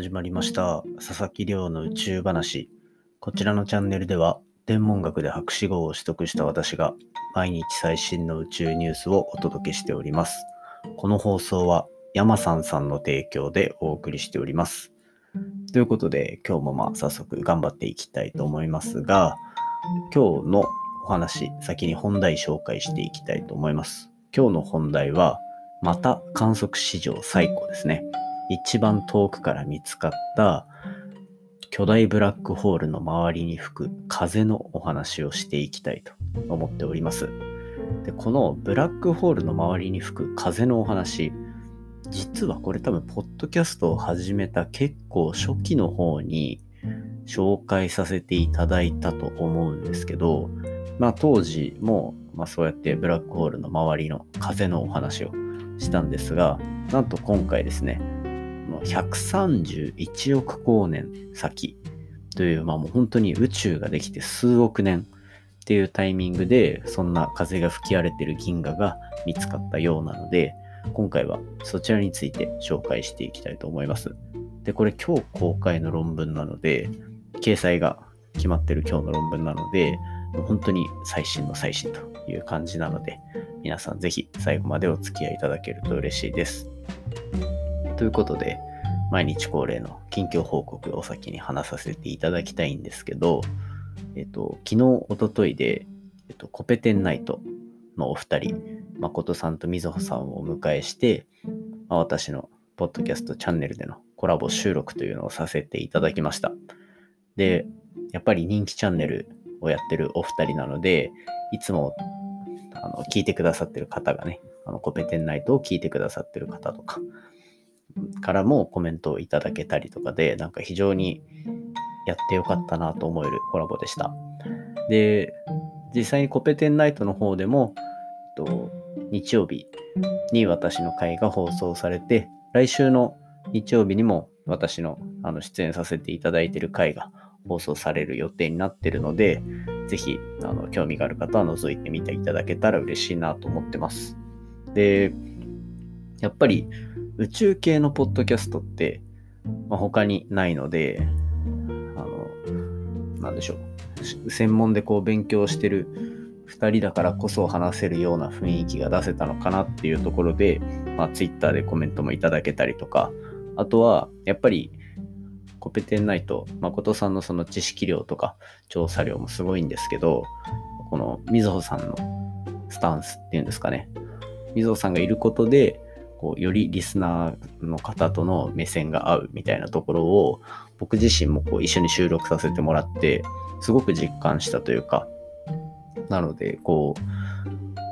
始まりました。佐々木亮の宇宙話。こちらのチャンネルでは天文学で博士号を取得した私が毎日最新の宇宙ニュースをお届けしております。この放送は山さんさんの提供でお送りしております。ということで今日もまあ早速頑張っていきたいと思いますが今日のお話先に本題紹介していきたいと思います。今日の本題はまた観測史上最高ですね。一番遠くから見つかった巨大ブラックホールの周りに吹く風のお話をしていきたいと思っております。で、このブラックホールの周りに吹く風のお話、実はこれ多分、ポッドキャストを始めた結構初期の方に紹介させていただいたと思うんですけど、まあ当時も、まあそうやってブラックホールの周りの風のお話をしたんですが、なんと今回ですね、131億光年先という、まあもう本当に宇宙ができて数億年っていうタイミングで、そんな風が吹き荒れてる銀河が見つかったようなので、今回はそちらについて紹介していきたいと思います。で、これ今日公開の論文なので、掲載が決まってる今日の論文なので、もう本当に最新の最新という感じなので、皆さんぜひ最後までお付き合いいただけると嬉しいです。ということで、毎日恒例の近況報告を先に話させていただきたいんですけど、えっと、昨日、おとといで、えっと、コペテンナイトのお二人、誠さんとみずほさんをお迎えして、まあ、私のポッドキャストチャンネルでのコラボ収録というのをさせていただきました。で、やっぱり人気チャンネルをやってるお二人なので、いつもあの聞いてくださってる方がね、あのコペテンナイトを聞いてくださってる方とか、からもコメントをいただけたりとかで、なんか非常にやってよかったなと思えるコラボでした。で、実際にコペテンナイトの方でも、と日曜日に私の回が放送されて、来週の日曜日にも私のあの出演させていただいている回が放送される予定になっているので、ぜひあの興味がある方は覗いてみていただけたら嬉しいなと思ってます。で、やっぱり宇宙系のポッドキャストって、まあ、他にないので、あの、なんでしょう。専門でこう勉強してる2人だからこそ話せるような雰囲気が出せたのかなっていうところで、まあ、Twitter でコメントもいただけたりとか、あとは、やっぱり、コペテンナイト、誠さんのその知識量とか調査量もすごいんですけど、このみずほさんのスタンスっていうんですかね。みずほさんがいることで、こうよりリスナーの方との目線が合うみたいなところを僕自身もこう一緒に収録させてもらってすごく実感したというかなのでこう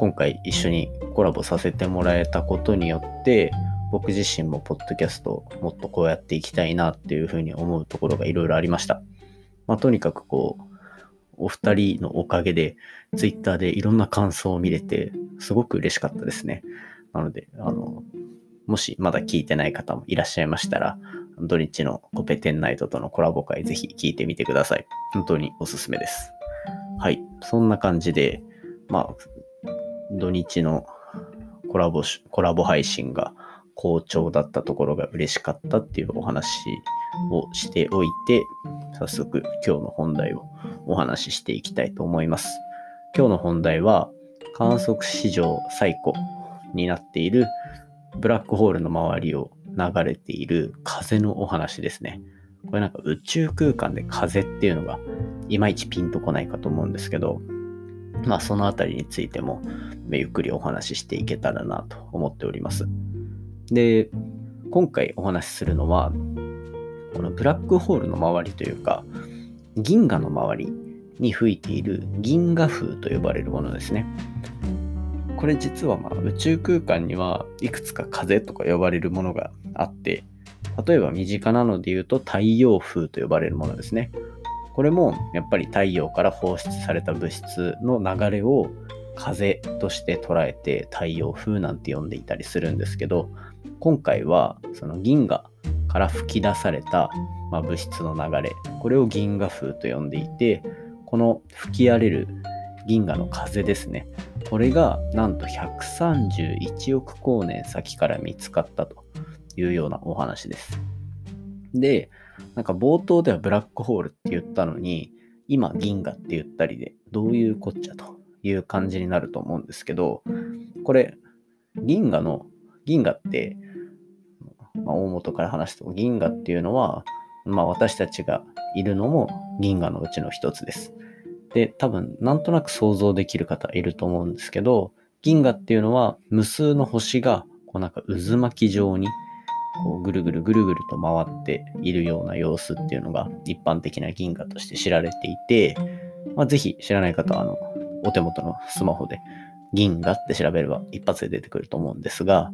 今回一緒にコラボさせてもらえたことによって僕自身もポッドキャストもっとこうやっていきたいなっていうふうに思うところがいろいろありました。まあ、とにかくこうお二人のおかげで Twitter でいろんな感想を見れてすごく嬉しかったですね。なので、あの、もしまだ聞いてない方もいらっしゃいましたら、土日のコペテンナイトとのコラボ会ぜひ聞いてみてください。本当におすすめです。はい。そんな感じで、まあ、土日のコラボ、コラボ配信が好調だったところが嬉しかったっていうお話をしておいて、早速今日の本題をお話ししていきたいと思います。今日の本題は、観測史上最古になっているブラックホールの周りを流れている風のお話ですね。これなんか宇宙空間で風っていうのがいまいちピンとこないかと思うんですけど、まあそのあたりについてもゆっくりお話ししていけたらなと思っております。で、今回お話しするのは、このブラックホールの周りというか、銀河の周りに吹いている銀河風と呼ばれるものですね。これ実はまあ宇宙空間にはいくつか風とか呼ばれるものがあって、例えば身近なので言うと太陽風と呼ばれるものですね。これもやっぱり太陽から放出された物質の流れを風として捉えて太陽風なんて呼んでいたりするんですけど、今回はその銀河から吹き出された、ま、物質の流れ、これを銀河風と呼んでいて、この吹き荒れる銀河の風ですね。これがなんと131億光年先から見つかったというようなお話です。で、なんか冒頭ではブラックホールって言ったのに、今銀河って言ったりで、どういうこっちゃという感じになると思うんですけど、これ、銀河の、銀河って、まあ、大元から話すと、銀河っていうのは、まあ私たちがいるのも銀河のうちの一つです。で、多分なんとなく想像できる方いると思うんですけど、銀河っていうのは無数の星がこうなんか渦巻き状にこうぐるぐるぐるぐると回っているような様子っていうのが一般的な銀河として知られていて、まあ、ぜひ知らない方はあのお手元のスマホで銀河って調べれば一発で出てくると思うんですが、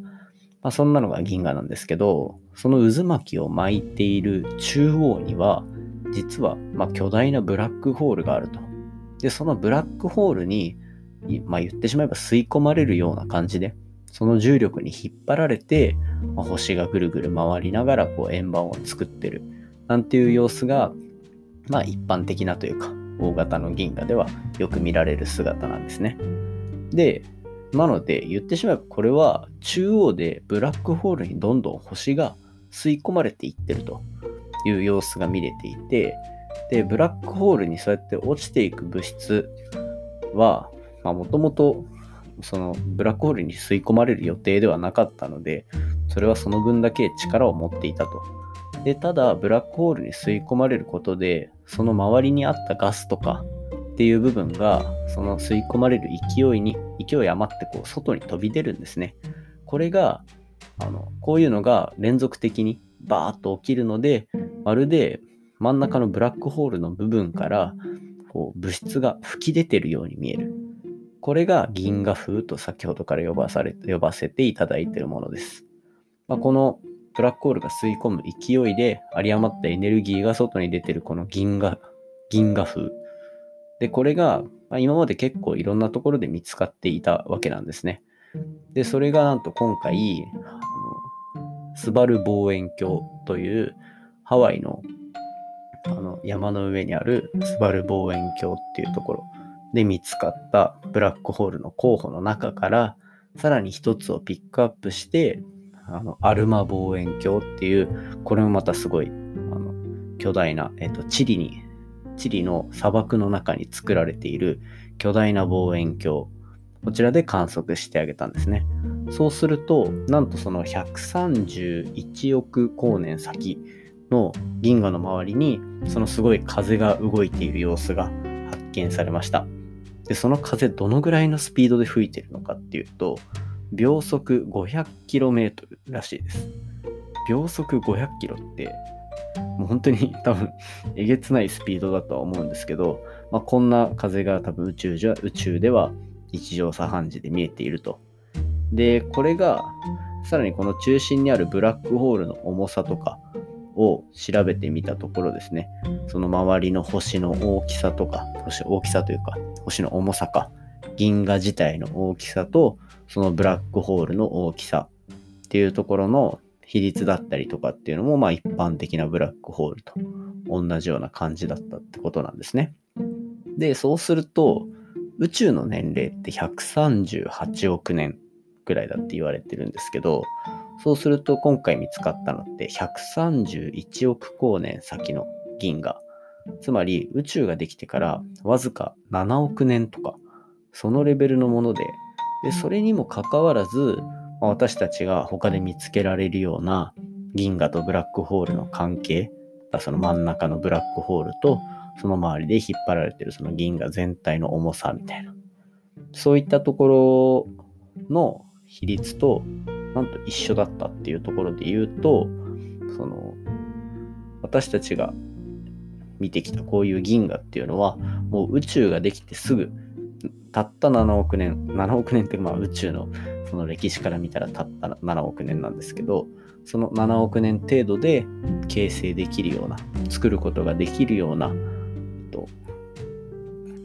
まあ、そんなのが銀河なんですけど、その渦巻きを巻いている中央には、実はま巨大なブラックホールがあると。で、そのブラックホールに、まあ、言ってしまえば吸い込まれるような感じで、その重力に引っ張られて、まあ、星がぐるぐる回りながらこう円盤を作ってるなんていう様子が、まあ一般的なというか、大型の銀河ではよく見られる姿なんですね。で、なので言ってしまえばこれは中央でブラックホールにどんどん星が吸い込まれていってるという様子が見れていて、で、ブラックホールにそうやって落ちていく物質は、もともとそのブラックホールに吸い込まれる予定ではなかったので、それはその分だけ力を持っていたと。で、ただ、ブラックホールに吸い込まれることで、その周りにあったガスとかっていう部分が、その吸い込まれる勢いに、勢い余ってこう外に飛び出るんですね。これが、あの、こういうのが連続的にバーッと起きるので、まるで真ん中のブラックホールの部分からこう物質が吹き出てるように見える。これが銀河風と先ほどから呼ばされ呼ばせていただいているものです。まあ、このブラックホールが吸い込む勢いで有り余ったエネルギーが外に出てるこの銀河、銀河風。で、これが、ま、今まで結構いろんなところで見つかっていたわけなんですね。で、それがなんと今回、あのスバル望遠鏡というハワイのあの山の上にあるスバル望遠鏡っていうところ。で見つかったブラックホールの候補の中からさらに一つをピックアップしてあのアルマ望遠鏡っていうこれもまたすごいあの巨大な、えっと、チリにチリの砂漠の中に作られている巨大な望遠鏡。こちらで観測してあげたんですね。そうするとなんとその131億光年先の銀河の周りにそのすごい風が動いている様子が発見されました。で、その風どのぐらいのスピードで吹いてるのかっていうと、秒速 500km らしいです。秒速 500km って、もう本当に 多分えげつないスピードだとは思うんですけど、まあ、こんな風が多分宇宙じゃ宇宙では日常茶飯事で見えていると。で、これがさらにこの中心にあるブラックホールの重さとか、を調べてみたところですね、その周りの星の大きさとか、星大きさというか、星の重さか、銀河自体の大きさと、そのブラックホールの大きさっていうところの比率だったりとかっていうのも、まあ一般的なブラックホールと同じような感じだったってことなんですね。で、そうすると、宇宙の年齢って138億年ぐらいだって言われてるんですけど、そうすると今回見つかったのって131億光年先の銀河。つまり宇宙ができてからわずか7億年とか、そのレベルのもので、でそれにもかかわらず、私たちが他で見つけられるような銀河とブラックホールの関係、その真ん中のブラックホールとその周りで引っ張られてるその銀河全体の重さみたいな。そういったところの比率となんと一緒だったっていうところで言うと、その、私たちが見てきたこういう銀河っていうのは、もう宇宙ができてすぐ、たった7億年、7億年ってまあ宇宙のその歴史から見たらたった7億年なんですけど、その7億年程度で形成できるような、作ることができるような、と、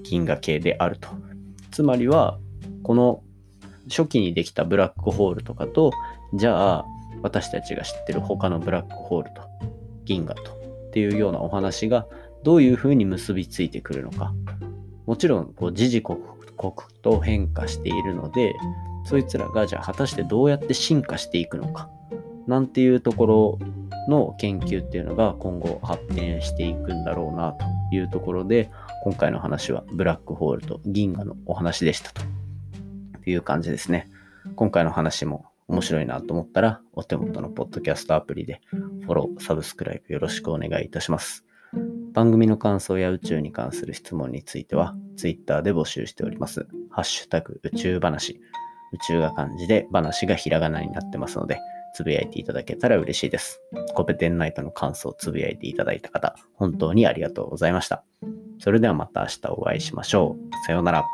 銀河系であると。つまりは、この初期にできたブラックホールとかと、じゃあ私たちが知ってる他のブラックホールと銀河とっていうようなお話がどういうふうに結びついてくるのか。もちろん、こう、時々刻々と変化しているので、そいつらがじゃあ果たしてどうやって進化していくのか。なんていうところの研究っていうのが今後発展していくんだろうなというところで、今回の話はブラックホールと銀河のお話でしたという感じですね。今回の話も面白いなと思ったら、お手元のポッドキャストアプリでフォロー、サブスクライブよろしくお願いいたします。番組の感想や宇宙に関する質問については、Twitter で募集しております。ハッシュタグ宇宙話。宇宙が漢字で話がひらがなになってますので、つぶやいていただけたら嬉しいです。コペテンナイトの感想をつぶやいていただいた方、本当にありがとうございました。それではまた明日お会いしましょう。さようなら。